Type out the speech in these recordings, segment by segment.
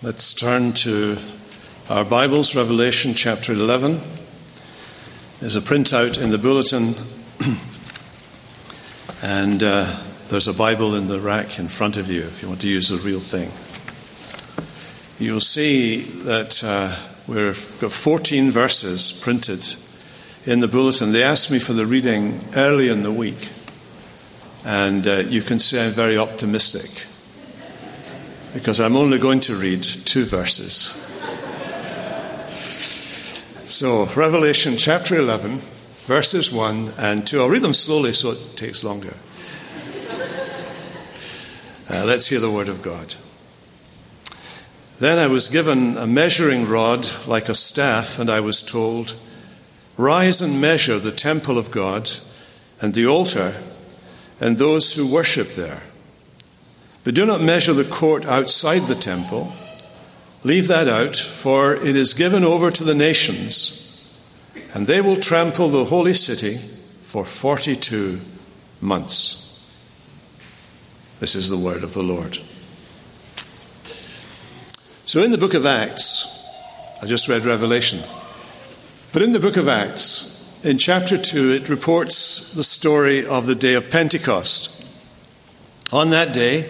Let's turn to our Bibles, Revelation chapter 11. There's a printout in the bulletin, and uh, there's a Bible in the rack in front of you if you want to use the real thing. You'll see that uh, we've got 14 verses printed in the bulletin. They asked me for the reading early in the week, and uh, you can see I'm very optimistic because I'm only going to read two verses. So, Revelation chapter 11, verses 1 and 2. I'll read them slowly so it takes longer. Uh, let's hear the word of God. Then I was given a measuring rod like a staff, and I was told, Rise and measure the temple of God and the altar and those who worship there but do not measure the court outside the temple. Leave that out, for it is given over to the nations, and they will trample the holy city for 42 months. This is the word of the Lord. So, in the book of Acts, I just read Revelation, but in the book of Acts, in chapter 2, it reports the story of the day of Pentecost. On that day,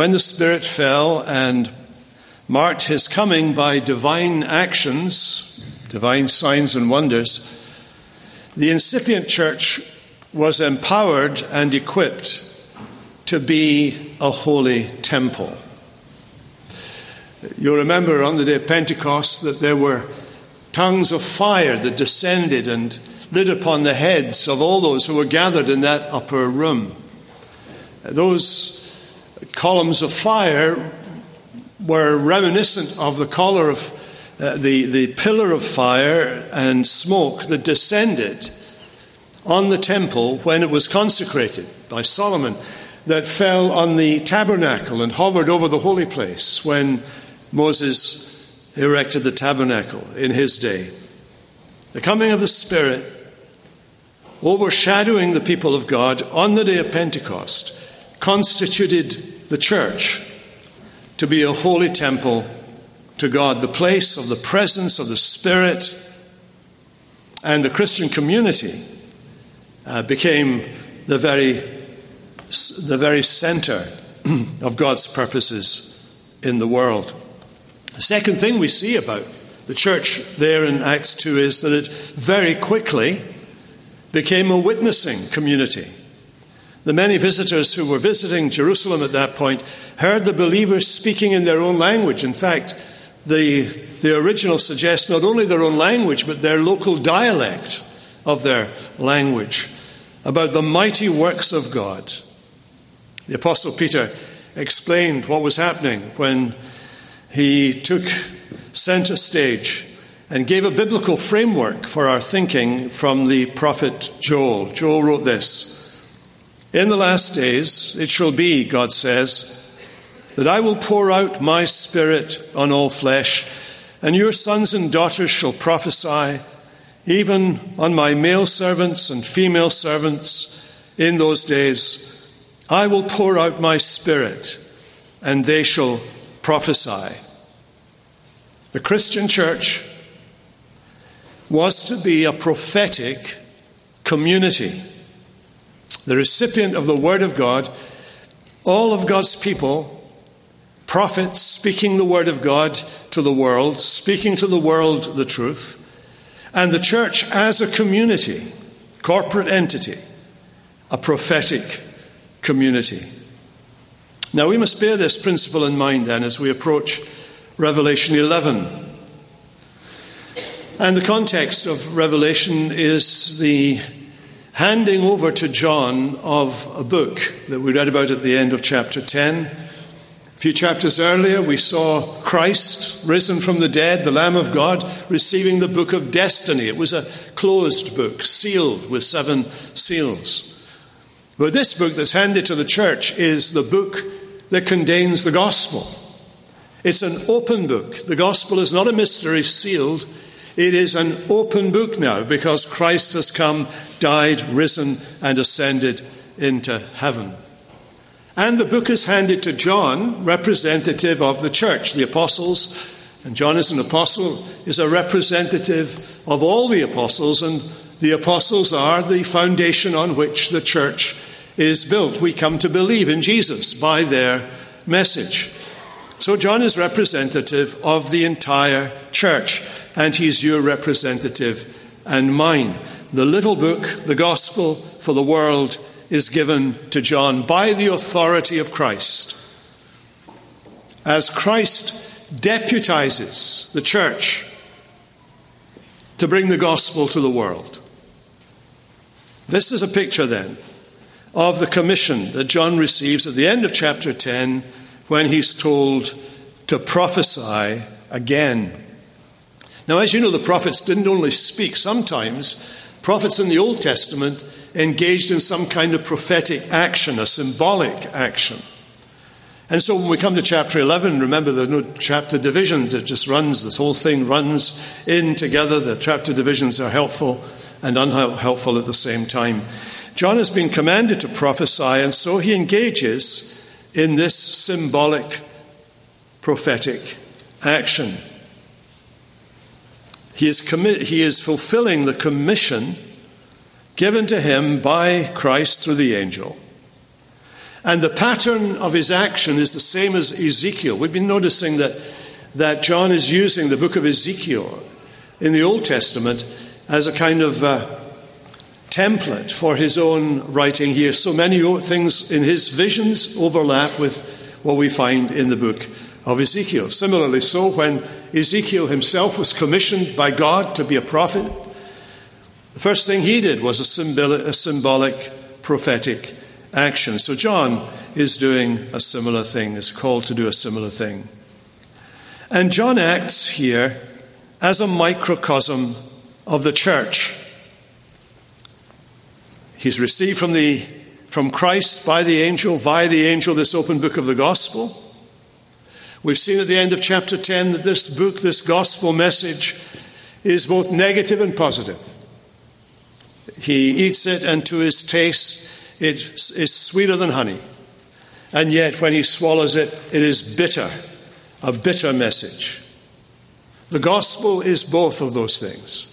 when the Spirit fell and marked his coming by divine actions, divine signs and wonders, the incipient church was empowered and equipped to be a holy temple. You'll remember on the day of Pentecost that there were tongues of fire that descended and lit upon the heads of all those who were gathered in that upper room. Those columns of fire were reminiscent of the color of uh, the, the pillar of fire and smoke that descended on the temple when it was consecrated by Solomon, that fell on the tabernacle and hovered over the holy place when Moses erected the tabernacle in his day. The coming of the Spirit overshadowing the people of God on the day of Pentecost constituted the church to be a holy temple to God, the place of the presence of the Spirit, and the Christian community uh, became the very, the very center of God's purposes in the world. The second thing we see about the church there in Acts 2 is that it very quickly became a witnessing community. The many visitors who were visiting Jerusalem at that point heard the believers speaking in their own language. In fact, the, the original suggests not only their own language, but their local dialect of their language about the mighty works of God. The Apostle Peter explained what was happening when he took center stage and gave a biblical framework for our thinking from the prophet Joel. Joel wrote this. In the last days it shall be, God says, that I will pour out my spirit on all flesh, and your sons and daughters shall prophesy, even on my male servants and female servants in those days. I will pour out my spirit, and they shall prophesy. The Christian church was to be a prophetic community the recipient of the Word of God, all of God's people, prophets speaking the Word of God to the world, speaking to the world the truth, and the church as a community, corporate entity, a prophetic community. Now we must bear this principle in mind then as we approach Revelation 11. And the context of Revelation is the handing over to John of a book that we read about at the end of chapter 10. A few chapters earlier, we saw Christ risen from the dead, the Lamb of God, receiving the book of destiny. It was a closed book, sealed with seven seals. But this book that's handed to the church is the book that contains the gospel. It's an open book. The gospel is not a mystery sealed, it is an open book now because Christ has come, died, risen, and ascended into heaven. And the book is handed to John, representative of the church, the apostles. And John, as an apostle, is a representative of all the apostles, and the apostles are the foundation on which the church is built. We come to believe in Jesus by their message. So, John is representative of the entire church, and he's your representative and mine. The little book, the gospel for the world, is given to John by the authority of Christ. As Christ deputizes the church to bring the gospel to the world. This is a picture then of the commission that John receives at the end of chapter 10 when he's told to prophesy again. Now, as you know, the prophets didn't only speak, sometimes prophets in the Old Testament engaged in some kind of prophetic action, a symbolic action. And so when we come to chapter 11, remember there are no chapter divisions, it just runs, this whole thing runs in together. The chapter divisions are helpful and unhelpful at the same time. John has been commanded to prophesy, and so he engages in this symbolic prophetic action. He is, commi- he is fulfilling the commission given to him by Christ through the angel. And the pattern of his action is the same as Ezekiel. We've been noticing that, that John is using the book of Ezekiel in the Old Testament as a kind of uh, template for his own writing here. So many things in his visions overlap with what we find in the book of Ezekiel. Similarly, so when Ezekiel himself was commissioned by God to be a prophet, the first thing he did was a symbolic, a symbolic prophetic action. So John is doing a similar thing, is called to do a similar thing. And John acts here as a microcosm of the church. He's received from, the, from Christ by the angel, via the angel, this open book of the gospel. We've seen at the end of chapter 10 that this book, this gospel message, is both negative and positive. He eats it, and to his taste, it is sweeter than honey. And yet, when he swallows it, it is bitter, a bitter message. The gospel is both of those things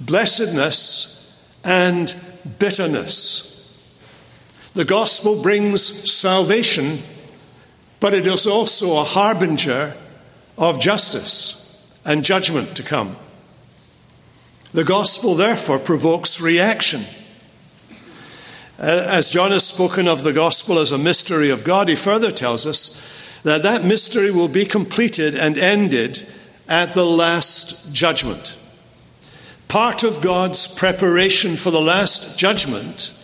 blessedness and bitterness. The gospel brings salvation, but it is also a harbinger of justice and judgment to come. The gospel, therefore, provokes reaction. As John has spoken of the gospel as a mystery of God, he further tells us that that mystery will be completed and ended at the last judgment. Part of God's preparation for the last judgment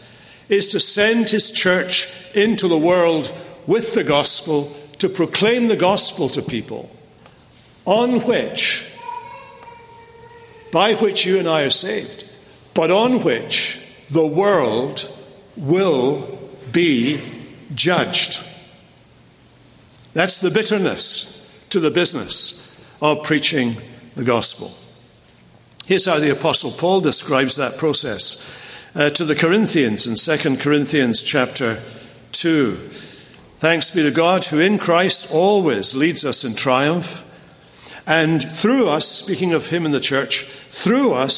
is to send his church into the world with the gospel to proclaim the gospel to people, on which by which you and I are saved, but on which the world will be judged. That's the bitterness to the business of preaching the gospel. Here's how the Apostle Paul describes that process uh, to the Corinthians in 2 Corinthians chapter 2. Thanks be to God who in Christ always leads us in triumph and through us, speaking of him in the church, through us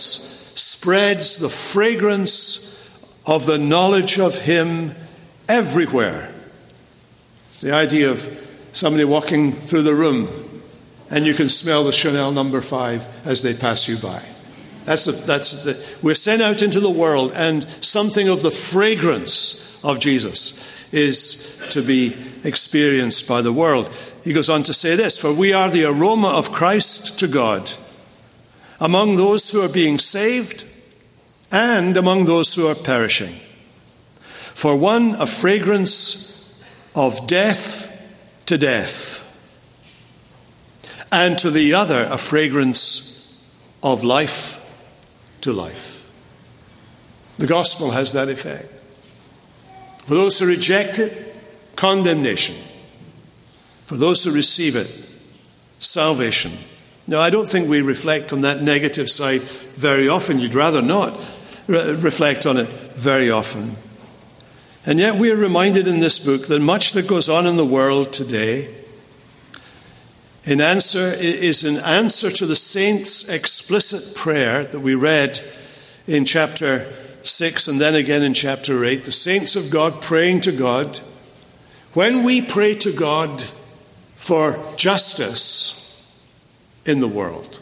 spreads the fragrance of the knowledge of him everywhere. It's the idea of somebody walking through the room and you can smell the Chanel number five as they pass you by. That's the, that's the, we're sent out into the world, and something of the fragrance of Jesus is to be experienced by the world. He goes on to say this For we are the aroma of Christ to God among those who are being saved and among those who are perishing. For one, a fragrance of death to death, and to the other, a fragrance of life to life. The gospel has that effect. For those who reject it, condemnation. For those who receive it, salvation. Now, I don't think we reflect on that negative side very often. You'd rather not re- reflect on it very often. And yet we are reminded in this book that much that goes on in the world today in answer is an answer to the saints' explicit prayer that we read in chapter 6 and then again in chapter 8. The saints of God praying to God. When we pray to God for justice in the world,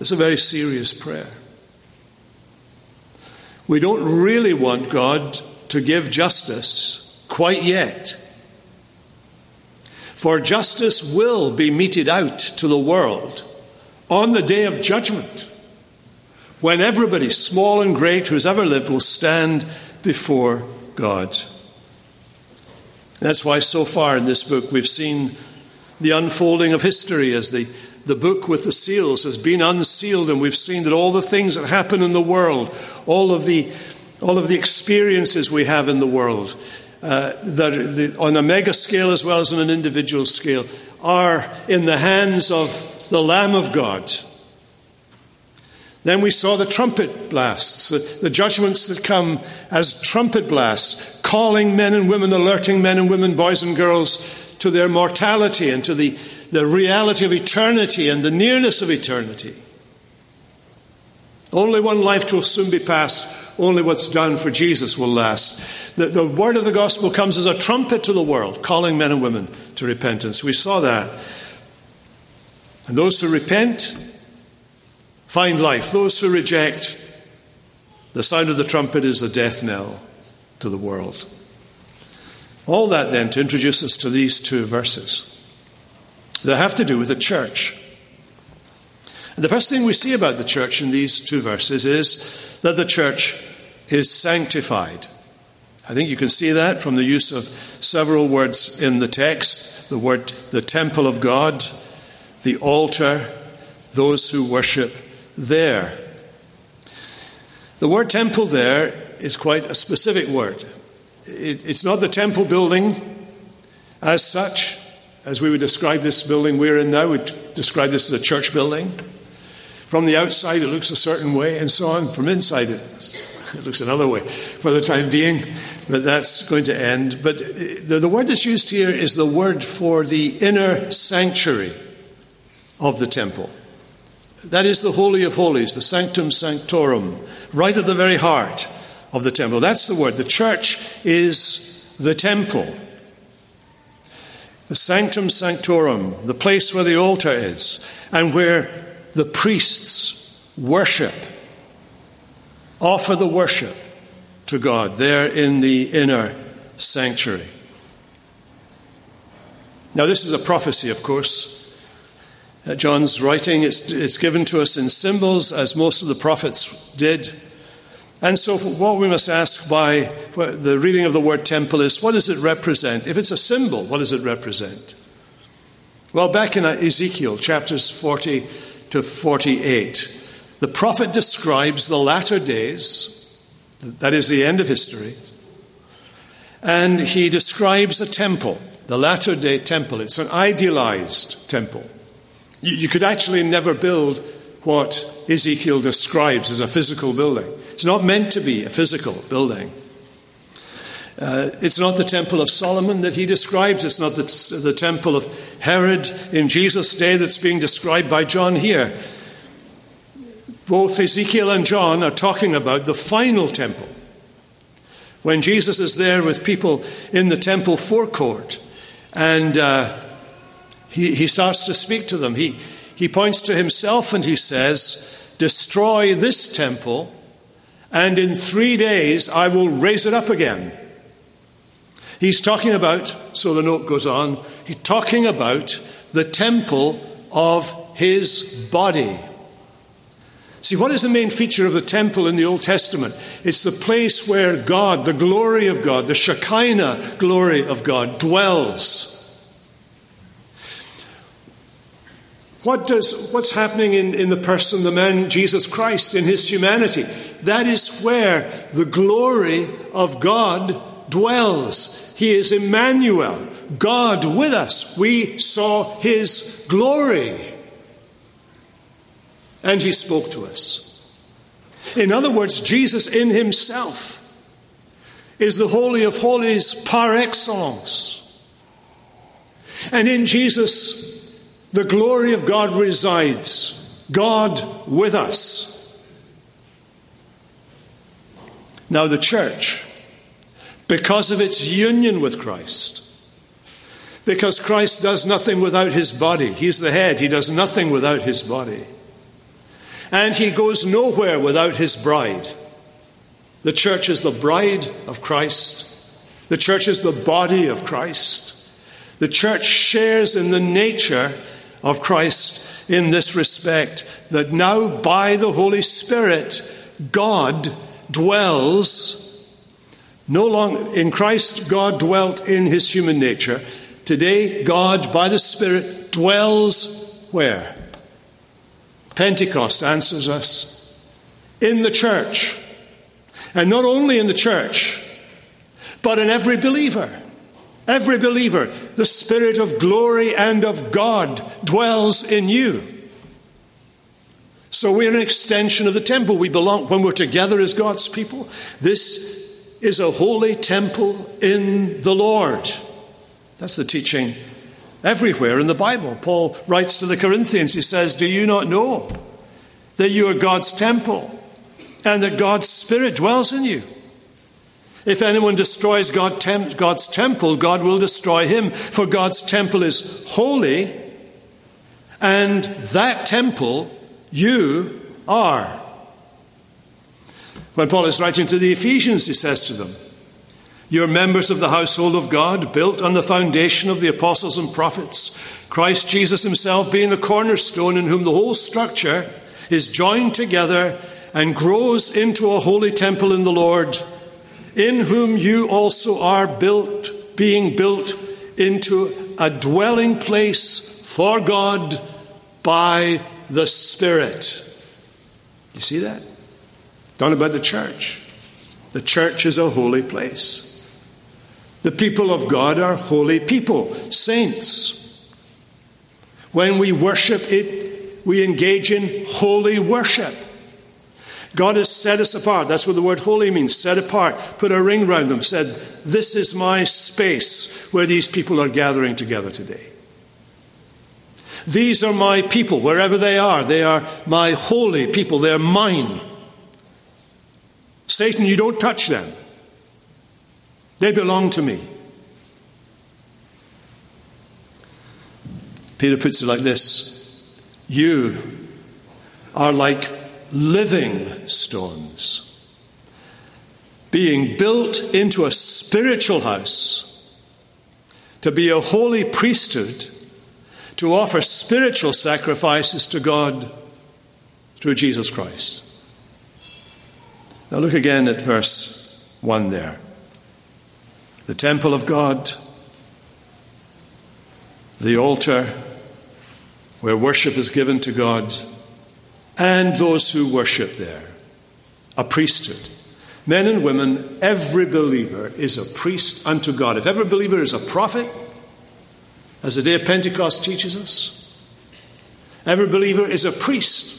it's a very serious prayer. We don't really want God to give justice quite yet. For justice will be meted out to the world on the day of judgment, when everybody, small and great, who's ever lived, will stand before God. That's why, so far in this book, we've seen the unfolding of history as the, the book with the seals has been unsealed, and we've seen that all the things that happen in the world, all of the, all of the experiences we have in the world, uh, that on a mega scale as well as on an individual scale, are in the hands of the Lamb of God. Then we saw the trumpet blasts, the judgments that come as trumpet blasts, calling men and women, alerting men and women, boys and girls to their mortality and to the, the reality of eternity and the nearness of eternity. Only one life will soon be passed. Only what's done for Jesus will last. The, the word of the gospel comes as a trumpet to the world, calling men and women to repentance. We saw that. And those who repent find life. Those who reject, the sound of the trumpet is a death knell to the world. All that then to introduce us to these two verses that have to do with the church. And the first thing we see about the church in these two verses is that the church is sanctified. I think you can see that from the use of several words in the text the word the temple of God, the altar, those who worship there. The word temple there is quite a specific word. It, it's not the temple building as such, as we would describe this building we're in now, we'd describe this as a church building. From the outside, it looks a certain way, and so on. From inside, it, it looks another way for the time being, but that's going to end. But the, the word that's used here is the word for the inner sanctuary of the temple. That is the Holy of Holies, the Sanctum Sanctorum, right at the very heart of the temple. That's the word. The church is the temple. The Sanctum Sanctorum, the place where the altar is, and where the priests worship, offer the worship to God there in the inner sanctuary. Now, this is a prophecy, of course. John's writing, it's, it's given to us in symbols, as most of the prophets did. And so, what we must ask by the reading of the word temple is what does it represent? If it's a symbol, what does it represent? Well, back in Ezekiel chapters 40 to 48, the prophet describes the latter days, that is the end of history, and he describes a temple, the latter day temple. It's an idealized temple. You, you could actually never build what Ezekiel describes as a physical building. It's not meant to be a physical building. Uh, it's not the temple of Solomon that he describes. It's not the, the temple of Herod in Jesus' day that's being described by John here. Both Ezekiel and John are talking about the final temple. When Jesus is there with people in the temple forecourt and uh, he, he starts to speak to them. He, he points to himself and he says, Destroy this temple, and in three days I will raise it up again. He's talking about, so the note goes on, he's talking about the temple of his body. See, what is the main feature of the temple in the Old Testament? It's the place where God, the glory of God, the Shekinah glory of God, dwells. What does, what's happening in, in the person, the man Jesus Christ, in his humanity? That is where the glory of God dwells. He is Emmanuel, God with us. We saw his glory. And he spoke to us. In other words, Jesus in himself is the Holy of Holies par excellence. And in Jesus, the glory of God resides, God with us. Now, the church, because of its union with Christ, because Christ does nothing without his body, he's the head, he does nothing without his body, and he goes nowhere without his bride. The church is the bride of Christ. The church is the body of Christ. The church shares in the nature of Christ in this respect that now by the Holy Spirit, God dwells no longer in Christ, God dwelt in his human nature. Today, God, by the Spirit, dwells where? Pentecost answers us in the church. And not only in the church, but in every believer. Every believer, the Spirit of glory and of God dwells in you. So we're an extension of the temple. We belong, when we're together as God's people, this is a holy temple in the Lord. That's the teaching everywhere in the Bible. Paul writes to the Corinthians, he says, Do you not know that you are God's temple and that God's Spirit dwells in you? If anyone destroys God's temple, God will destroy him, for God's temple is holy, and that temple you are. When Paul is writing to the Ephesians, he says to them, You're members of the household of God, built on the foundation of the apostles and prophets, Christ Jesus himself being the cornerstone, in whom the whole structure is joined together and grows into a holy temple in the Lord in whom you also are built, being built into a dwelling place for God by the Spirit. You see that? Done about the church. The church is a holy place. The people of God are holy people, saints. When we worship it, we engage in holy worship. God has set us apart. That's what the word holy means set apart. Put a ring round them, said, This is my space where these people are gathering together today. These are my people, wherever they are. They are my holy people. They're mine. Satan, you don't touch them. They belong to me. Peter puts it like this You are like living stones, being built into a spiritual house to be a holy priesthood, to offer spiritual sacrifices to God through Jesus Christ. Now look again at verse 1 there. The temple of God, the altar where worship is given to God and those who worship there. A priesthood. Men and women, every believer is a priest unto God. If every believer is a prophet, as the day of Pentecost teaches us, every believer is a priest,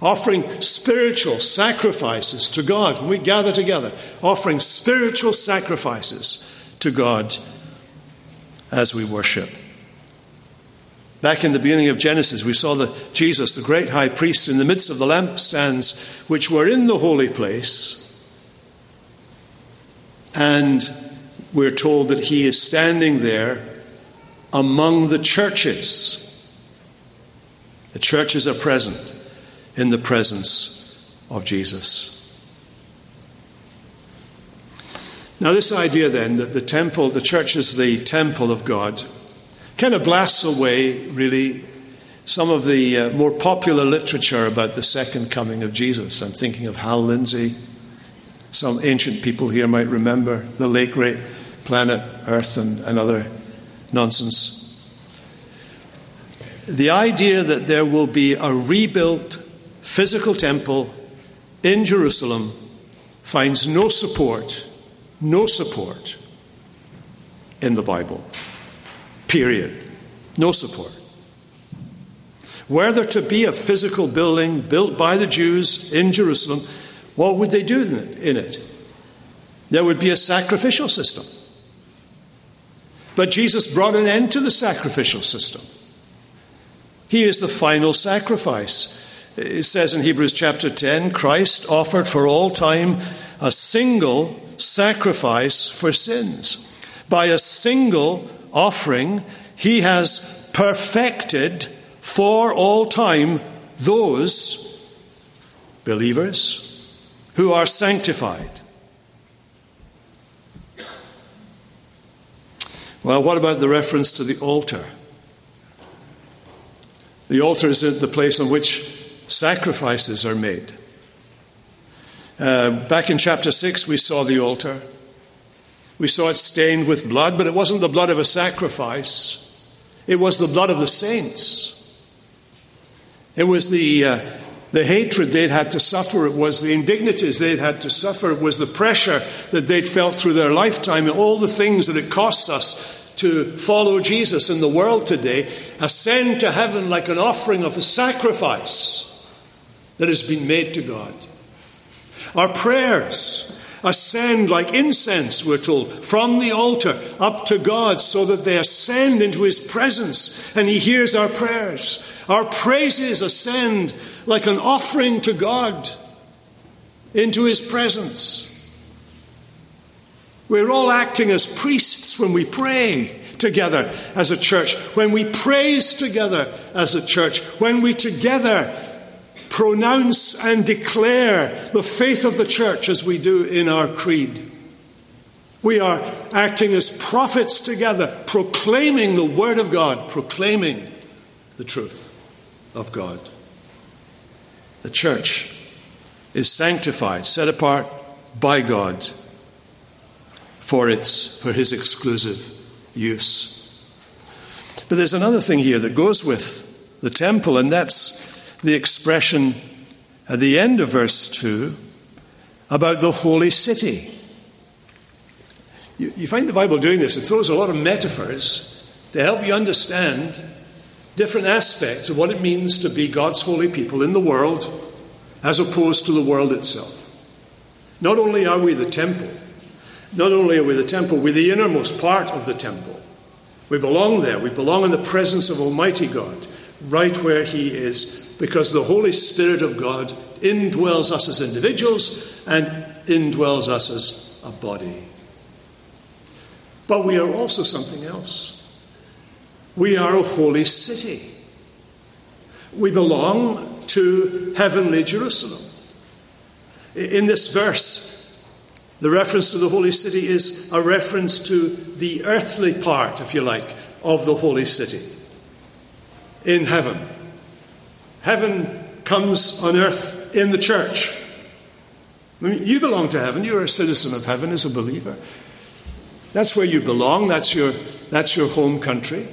offering spiritual sacrifices to God when we gather together, offering spiritual sacrifices to God as we worship. Back in the beginning of Genesis, we saw the Jesus, the great high priest, in the midst of the lampstands which were in the holy place. And we're told that he is standing there among the churches. The churches are present in the presence of Jesus. Now, this idea then that the temple, the church is the temple of God, kind of blasts away, really, some of the uh, more popular literature about the second coming of Jesus. I'm thinking of Hal Lindsey. Some ancient people here might remember the late great planet Earth and, and other nonsense. The idea that there will be a rebuilt physical temple in Jerusalem finds no support, no support in the Bible. Period. No support. Were there to be a physical building built by the Jews in Jerusalem, what would they do in it? there would be a sacrificial system. But Jesus brought an end to the sacrificial system. He is the final sacrifice. It says in Hebrews chapter 10 Christ offered for all time a single sacrifice for sins. By a single offering, he has perfected for all time those believers who are sanctified. Well, what about the reference to the altar? The altar is the place on which sacrifices are made. Uh, back in chapter 6, we saw the altar. We saw it stained with blood, but it wasn't the blood of a sacrifice, it was the blood of the saints. It was the, uh, the hatred they'd had to suffer, it was the indignities they'd had to suffer, it was the pressure that they'd felt through their lifetime, and all the things that it costs us to follow Jesus in the world today ascend to heaven like an offering of a sacrifice that has been made to God. Our prayers ascend like incense, we're told, from the altar up to God so that they ascend into His presence and He hears our prayers. Our praises ascend like an offering to God into His presence. We're all acting as priests when we pray together as a church, when we praise together as a church, when we together pronounce and declare the faith of the church as we do in our creed. We are acting as prophets together, proclaiming the Word of God, proclaiming the truth of God. The church is sanctified, set apart by God for its for his exclusive use. But there's another thing here that goes with the temple, and that's the expression at the end of verse 2 about the holy city. You, you find the Bible doing this, it throws a lot of metaphors to help you understand different aspects of what it means to be God's holy people in the world as opposed to the world itself. Not only are we the temple, not only are we the temple, we're the innermost part of the temple. We belong there. We belong in the presence of Almighty God, right where He is, because the Holy Spirit of God indwells us as individuals and indwells us as a body. But we are also something else. We are a holy city. We belong to heavenly Jerusalem. In this verse, the reference to the holy city is a reference to the earthly part, if you like, of the holy city in heaven. Heaven comes on earth in the church. I mean, you belong to heaven. You're a citizen of heaven as a believer. That's where you belong. That's your, that's your home country.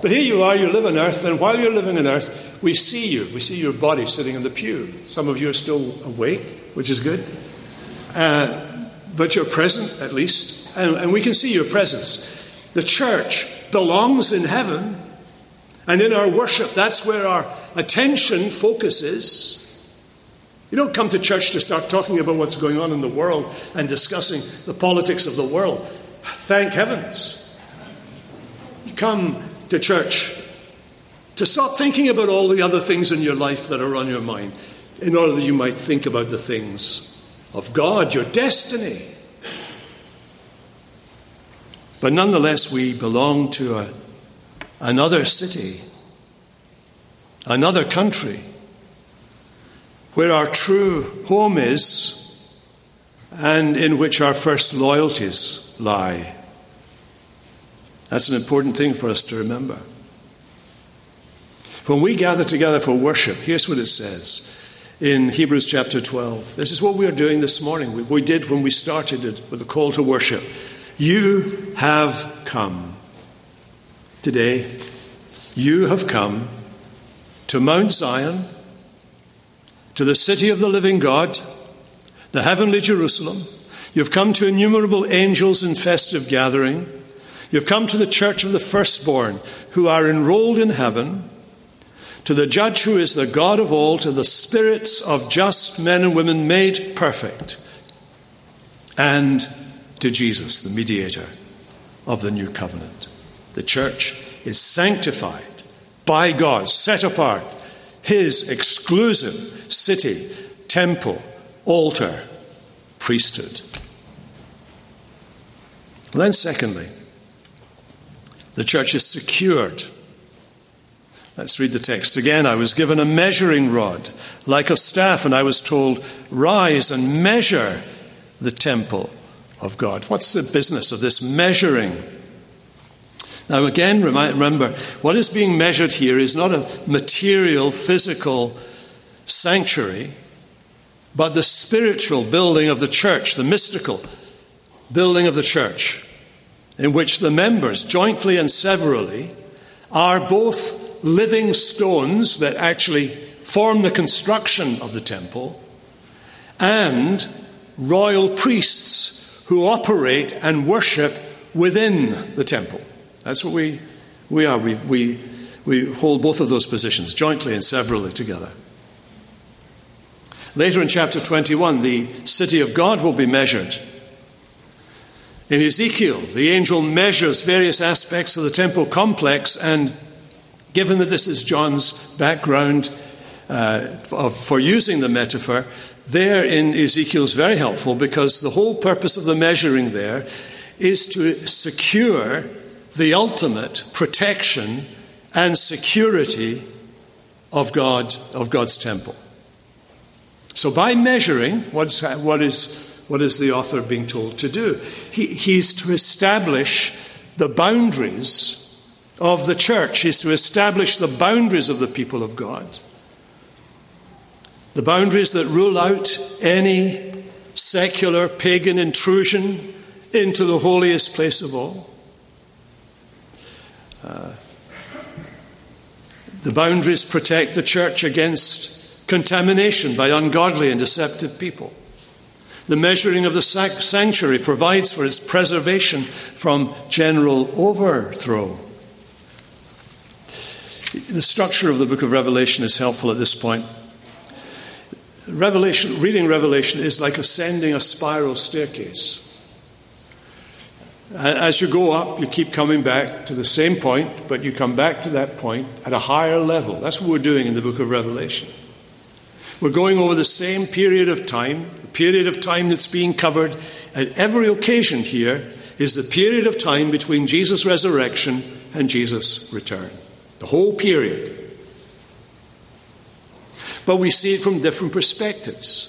But here you are, you live on earth, and while you're living on earth, we see you. We see your body sitting in the pew. Some of you are still awake, which is good. Uh, but you're present at least, and, and we can see your presence. The church belongs in heaven, and in our worship, that's where our attention focuses. You don't come to church to start talking about what's going on in the world and discussing the politics of the world. Thank heavens. You come to church to stop thinking about all the other things in your life that are on your mind in order that you might think about the things of God, your destiny. But nonetheless, we belong to a, another city, another country, where our true home is and in which our first loyalties lie. That's an important thing for us to remember. When we gather together for worship, here's what it says in Hebrews chapter 12. This is what we are doing this morning. We, we did when we started it with a call to worship. You have come. Today, you have come to Mount Zion, to the city of the living God, the heavenly Jerusalem. You've come to innumerable angels in festive gathering. You've come to the church of the firstborn who are enrolled in heaven to the judge who is the God of all, to the spirits of just men and women made perfect, and to Jesus, the mediator of the new covenant. The church is sanctified by God, set apart, his exclusive city, temple, altar, priesthood. Then, secondly, the church is secured. Let's read the text again. I was given a measuring rod like a staff, and I was told, Rise and measure the temple of God. What's the business of this measuring? Now, again, remember, what is being measured here is not a material, physical sanctuary, but the spiritual building of the church, the mystical building of the church, in which the members, jointly and severally, are both living stones that actually form the construction of the temple and royal priests who operate and worship within the temple. That's what we, we are. We, we, we hold both of those positions jointly and severally together. Later in chapter 21, the city of God will be measured. In Ezekiel, the angel measures various aspects of the temple complex, and given that this is John's background uh, for using the metaphor, there in Ezekiel is very helpful because the whole purpose of the measuring there is to secure the ultimate protection and security of God, of God's temple. So, by measuring, what's, what, is, what is the author being told to do? He, he's to establish the boundaries of the church, he's to establish the boundaries of the people of God. The boundaries that rule out any secular pagan intrusion into the holiest place of all. The boundaries protect the church against contamination by ungodly and deceptive people. The measuring of the sanctuary provides for its preservation from general overthrow. The structure of the book of Revelation is helpful at this point. Revelation, reading Revelation is like ascending a spiral staircase. As you go up, you keep coming back to the same point, but you come back to that point at a higher level. That's what we're doing in the book of Revelation. We're going over the same period of time. The period of time that's being covered at every occasion here is the period of time between Jesus' resurrection and Jesus' return. The whole period. But we see it from different perspectives.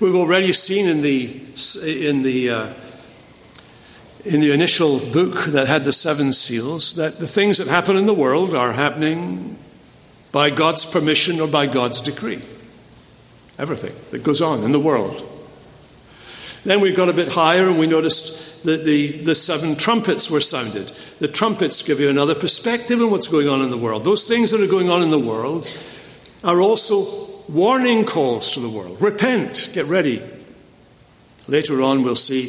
We've already seen in the, in the uh, in the initial book that had the seven seals that the things that happen in the world are happening by God's permission or by God's decree. Everything that goes on in the world. Then we got a bit higher and we noticed that the, the seven trumpets were sounded. The trumpets give you another perspective on what's going on in the world. Those things that are going on in the world are also warning calls to the world. Repent, get ready. Later on, we'll see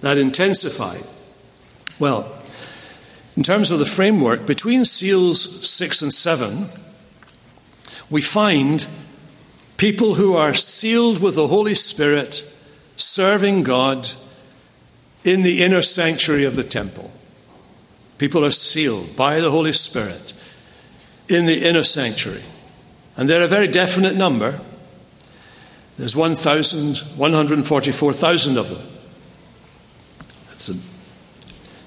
that intensified. Well, in terms of the framework, between seals six and seven, we find people who are sealed with the Holy Spirit serving God in the inner sanctuary of the temple. People are sealed by the Holy Spirit in the inner sanctuary. And they're a very definite number. There's 1,144,000 of them. That's a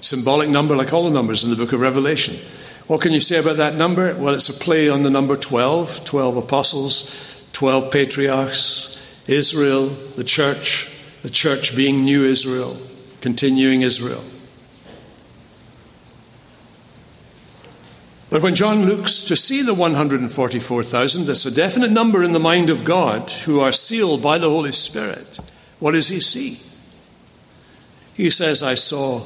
symbolic number like all the numbers in the book of Revelation. What can you say about that number? Well, it's a play on the number 12 12 apostles, 12 patriarchs, Israel, the church, the church being new Israel, continuing Israel. But when John looks to see the 144,000, that's a definite number in the mind of God who are sealed by the Holy Spirit. What does he see? He says, I saw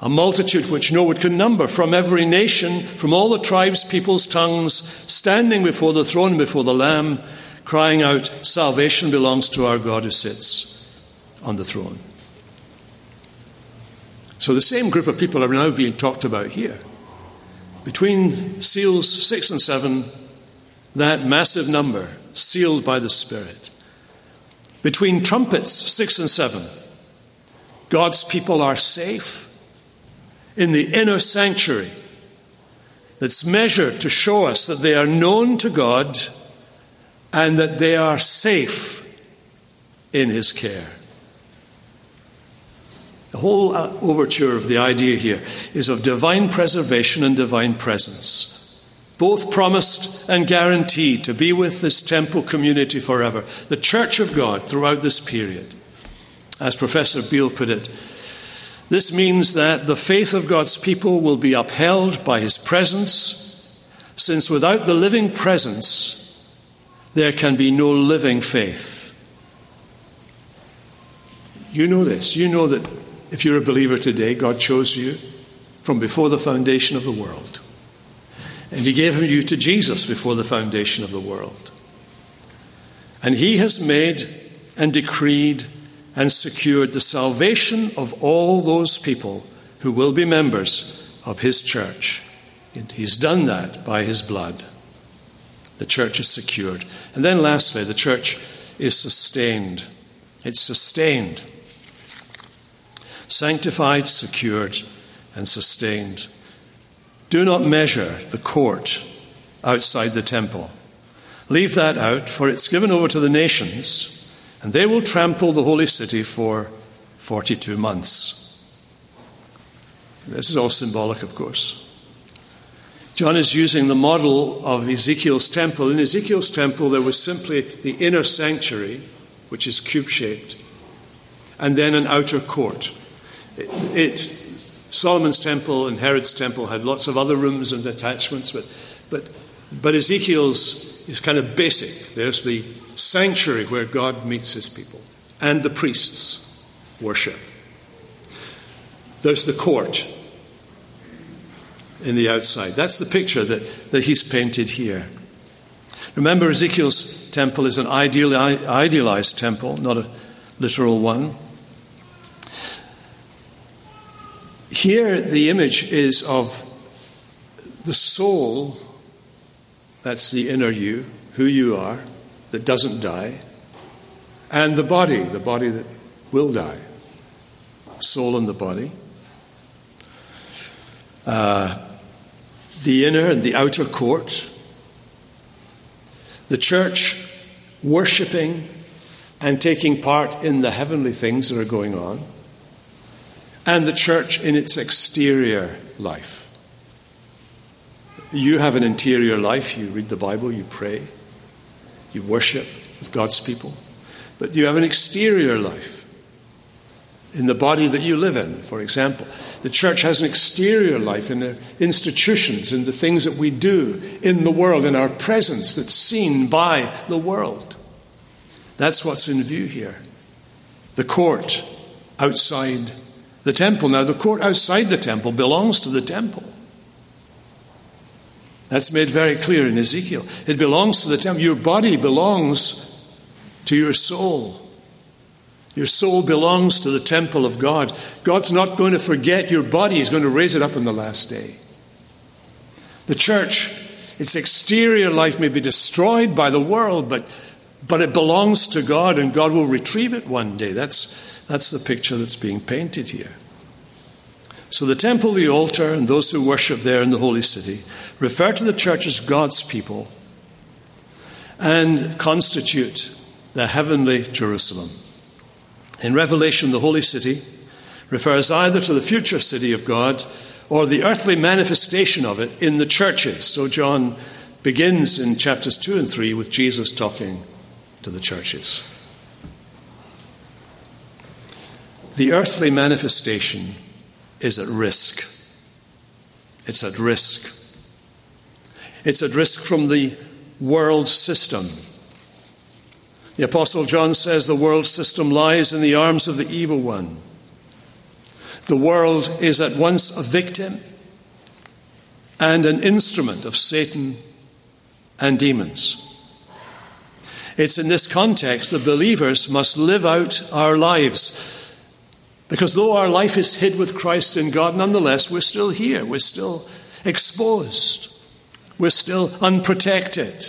a multitude which no one can number, from every nation, from all the tribes, peoples, tongues, standing before the throne, before the Lamb, crying out, Salvation belongs to our God who sits on the throne. So the same group of people are now being talked about here. Between seals six and seven, that massive number, sealed by the Spirit. Between trumpets six and seven, God's people are safe in the inner sanctuary that's measured to show us that they are known to God and that they are safe in His care. The whole uh, overture of the idea here is of divine preservation and divine presence, both promised and guaranteed to be with this temple community forever, the church of God throughout this period. As Professor Beale put it, this means that the faith of God's people will be upheld by his presence, since without the living presence, there can be no living faith. You know this. You know that if you're a believer today, God chose you from before the foundation of the world. And He gave you to Jesus before the foundation of the world. And He has made and decreed and secured the salvation of all those people who will be members of His church. And He's done that by His blood. The church is secured. And then, lastly, the church is sustained. It's sustained sanctified, secured, and sustained. Do not measure the court outside the temple. Leave that out, for it's given over to the nations, and they will trample the holy city for 42 months. This is all symbolic, of course. John is using the model of Ezekiel's temple. In Ezekiel's temple, there was simply the inner sanctuary, which is cube shaped, and then an outer court. It, Solomon's temple and Herod's temple had lots of other rooms and attachments, but, but, but Ezekiel's is kind of basic. There's the sanctuary where God meets his people, and the priests worship. There's the court in the outside. That's the picture that, that he's painted here. Remember, Ezekiel's temple is an idealized temple, not a literal one. Here, the image is of the soul, that's the inner you, who you are, that doesn't die, and the body, the body that will die. Soul and the body. Uh, the inner and the outer court. The church worshipping and taking part in the heavenly things that are going on and the church in its exterior life. You have an interior life. You read the Bible, you pray, you worship with God's people. But you have an exterior life in the body that you live in, for example. The church has an exterior life in the institutions, in the things that we do in the world, in our presence that's seen by the world. That's what's in view here. The court outside the temple. Now, the court outside the temple belongs to the temple. That's made very clear in Ezekiel. It belongs to the temple. Your body belongs to your soul. Your soul belongs to the temple of God. God's not going to forget your body, He's going to raise it up in the last day. The church, its exterior life may be destroyed by the world, but, but it belongs to God and God will retrieve it one day. That's, that's the picture that's being painted here. So the temple, the altar, and those who worship there in the holy city refer to the church as God's people and constitute the heavenly Jerusalem. In Revelation, the holy city refers either to the future city of God or the earthly manifestation of it in the churches. So John begins in chapters 2 and 3 with Jesus talking to the churches. The earthly manifestation is at risk. It's at risk. It's at risk from the world system. The Apostle John says the world system lies in the arms of the evil one. The world is at once a victim and an instrument of Satan and demons. It's in this context that believers must live out our lives because though our life is hid with Christ in God, nonetheless, we're still here. We're still exposed. We're still unprotected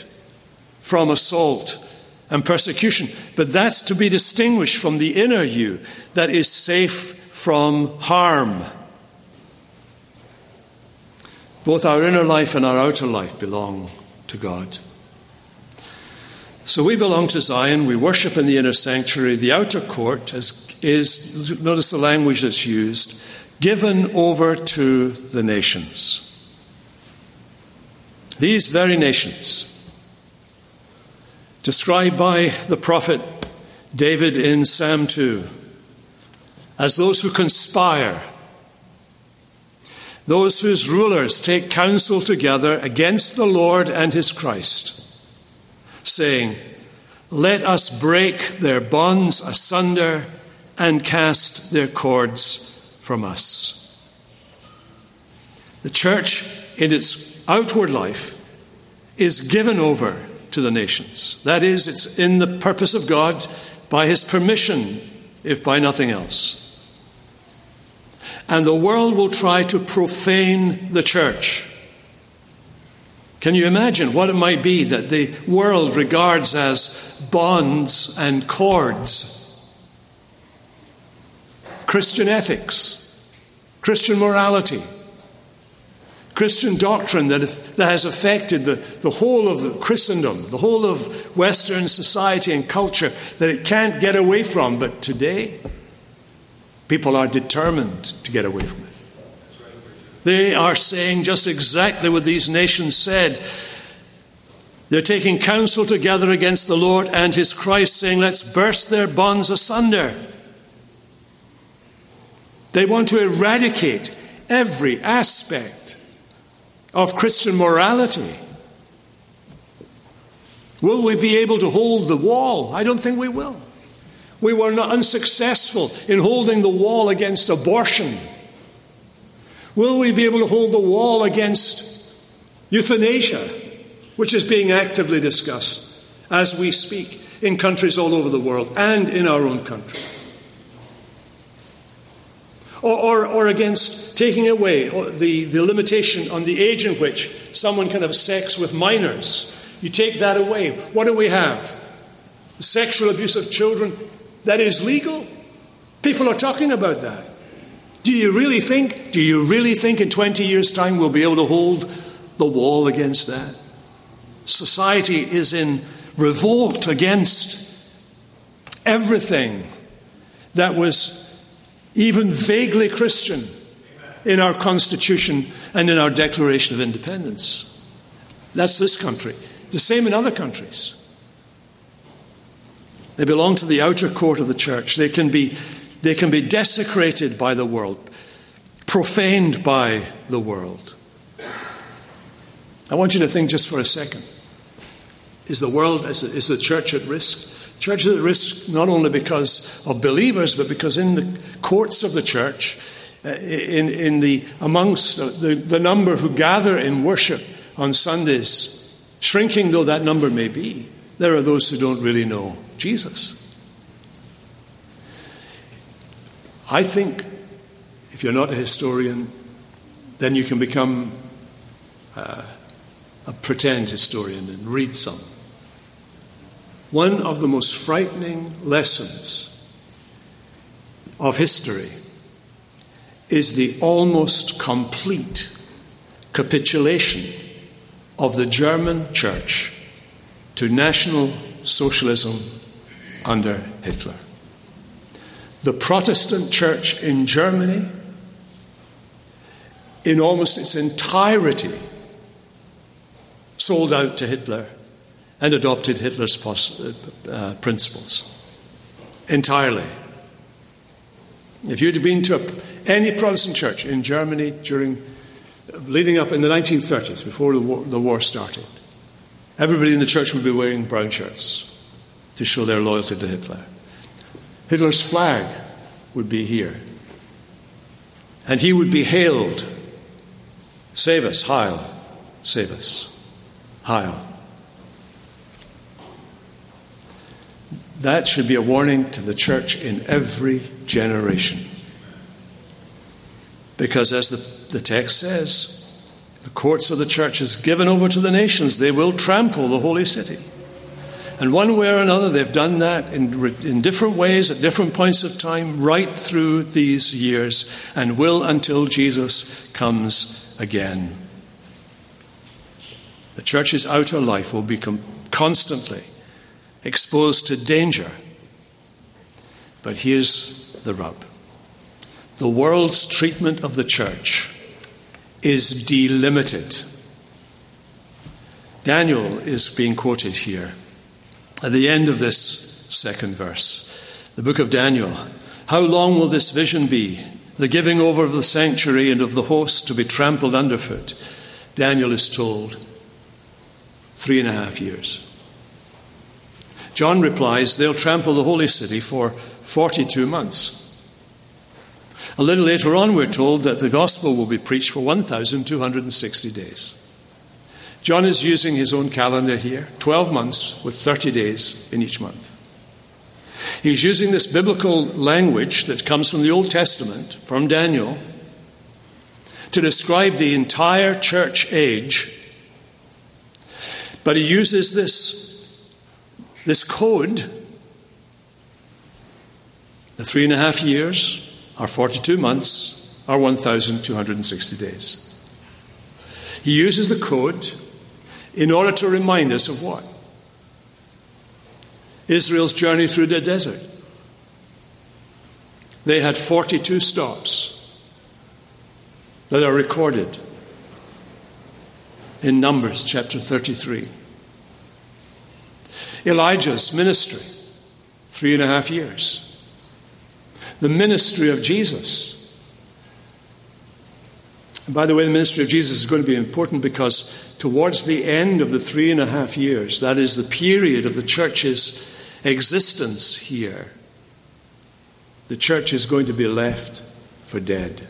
from assault and persecution. But that's to be distinguished from the inner you that is safe from harm. Both our inner life and our outer life belong to God. So we belong to Zion. We worship in the inner sanctuary. The outer court is, is notice the language that's used, given over to the nations. These very nations, described by the prophet David in Psalm 2, as those who conspire those whose rulers take counsel together against the Lord and his Christ, saying, Let us break their bonds asunder and cast their cords from us. The church, in its outward life, is given over to the nations. That is, it's in the purpose of God by his permission, if by nothing else and the world will try to profane the church. Can you imagine what it might be that the world regards as bonds and cords? Christian ethics, Christian morality, Christian doctrine that, that has affected the, the whole of Christendom, the whole of Western society and culture that it can't get away from. But today, People are determined to get away from it. They are saying just exactly what these nations said. They're taking counsel together against the Lord and his Christ, saying, Let's burst their bonds asunder. They want to eradicate every aspect of Christian morality. Will we be able to hold the wall? I don't think we will. We were not unsuccessful in holding the wall against abortion. Will we be able to hold the wall against euthanasia, which is being actively discussed as we speak in countries all over the world and in our own country? Or, or, or against taking away the, the limitation on the age in which someone can have sex with minors. You take that away. What do we have? Sexual abuse of children that is legal. People are talking about that. Do you really think, do you really think in 20 years' time we'll be able to hold the wall against that? Society is in revolt against everything that was even vaguely Christian in our Constitution and in our Declaration of Independence. That's this country. The same in other countries. They belong to the outer court of the church. They can be, they can be desecrated by the world, profaned by the world. I want you to think just for a second. Is the world, is the church at risk? Church is at risk not only because of believers, but because in the courts of the church, uh, in, in the, amongst the, the number who gather in worship on Sundays, shrinking though that number may be, there are those who don't really know Jesus. I think if you're not a historian, then you can become uh, a pretend historian and read some. One of the most frightening lessons of history is the almost complete capitulation of the German church to National Socialism under Hitler. The Protestant church in Germany, in almost its entirety, sold out to Hitler and adopted Hitler's uh, principles. Entirely. If you'd been to any Protestant church in Germany during, leading up in the 1930s, before the war, the war started, Everybody in the church would be wearing brown shirts to show their loyalty to Hitler. Hitler's flag would be here. And he would be hailed Save us, Heil, save us, Heil. That should be a warning to the church in every generation. Because as the, the text says, the courts of the church is given over to the nations. They will trample the holy city. And one way or another, they've done that in, in different ways at different points of time, right through these years, and will until Jesus comes again. The church's outer life will be constantly exposed to danger. But here's the rub the world's treatment of the church is delimited. Daniel is being quoted here at the end of this second verse. The book of Daniel. How long will this vision be? The giving over of the sanctuary and of the host to be trampled underfoot. Daniel is told three and a half years. John replies, They'll trample the holy city for 42 months. A little later on, we're told that the gospel will be preached for 1,260 days. John is using his own calendar here 12 months with 30 days in each month. He's using this biblical language that comes from the Old Testament, from Daniel, to describe the entire church age. But he uses this, this code, the three and a half years, our 42 months, our 1,260 days. He uses the code in order to remind us of what? Israel's journey through the desert. They had 42 stops that are recorded in Numbers chapter 33. Elijah's ministry, three and a half years the ministry of Jesus. And by the way, the ministry of Jesus is going to be important because towards the end of the three and a half years, that is the period of the church's existence here, the church is going to be left for dead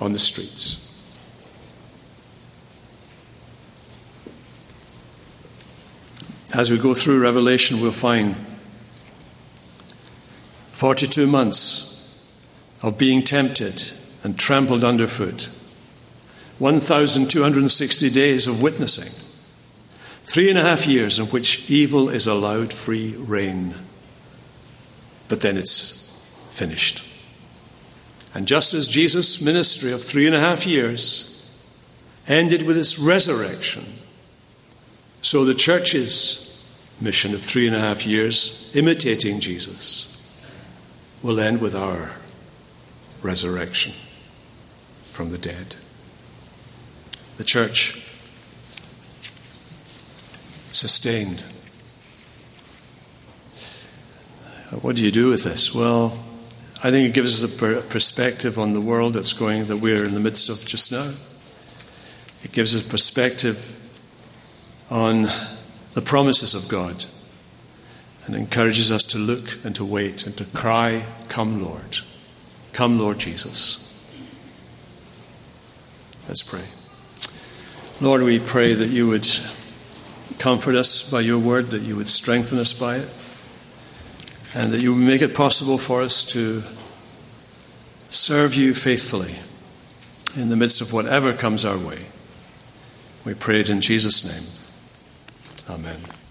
on the streets. As we go through Revelation, we'll find 42 months of being tempted and trampled underfoot, 1,260 days of witnessing, three and a half years in which evil is allowed free rein. But then it's finished. And just as Jesus' ministry of three and a half years ended with his resurrection, so the church's mission of three and a half years, imitating Jesus, will end with our resurrection from the dead. The church sustained. What do you do with this? Well, I think it gives us a perspective on the world that's going that we're in the midst of just now. It gives us perspective on the promises of God and encourages us to look and to wait and to cry, Come, Lord. Come, Lord Jesus. Let's pray. Lord, we pray that you would comfort us by your word, that you would strengthen us by it, and that you would make it possible for us to serve you faithfully in the midst of whatever comes our way. We pray it in Jesus' name. Amen.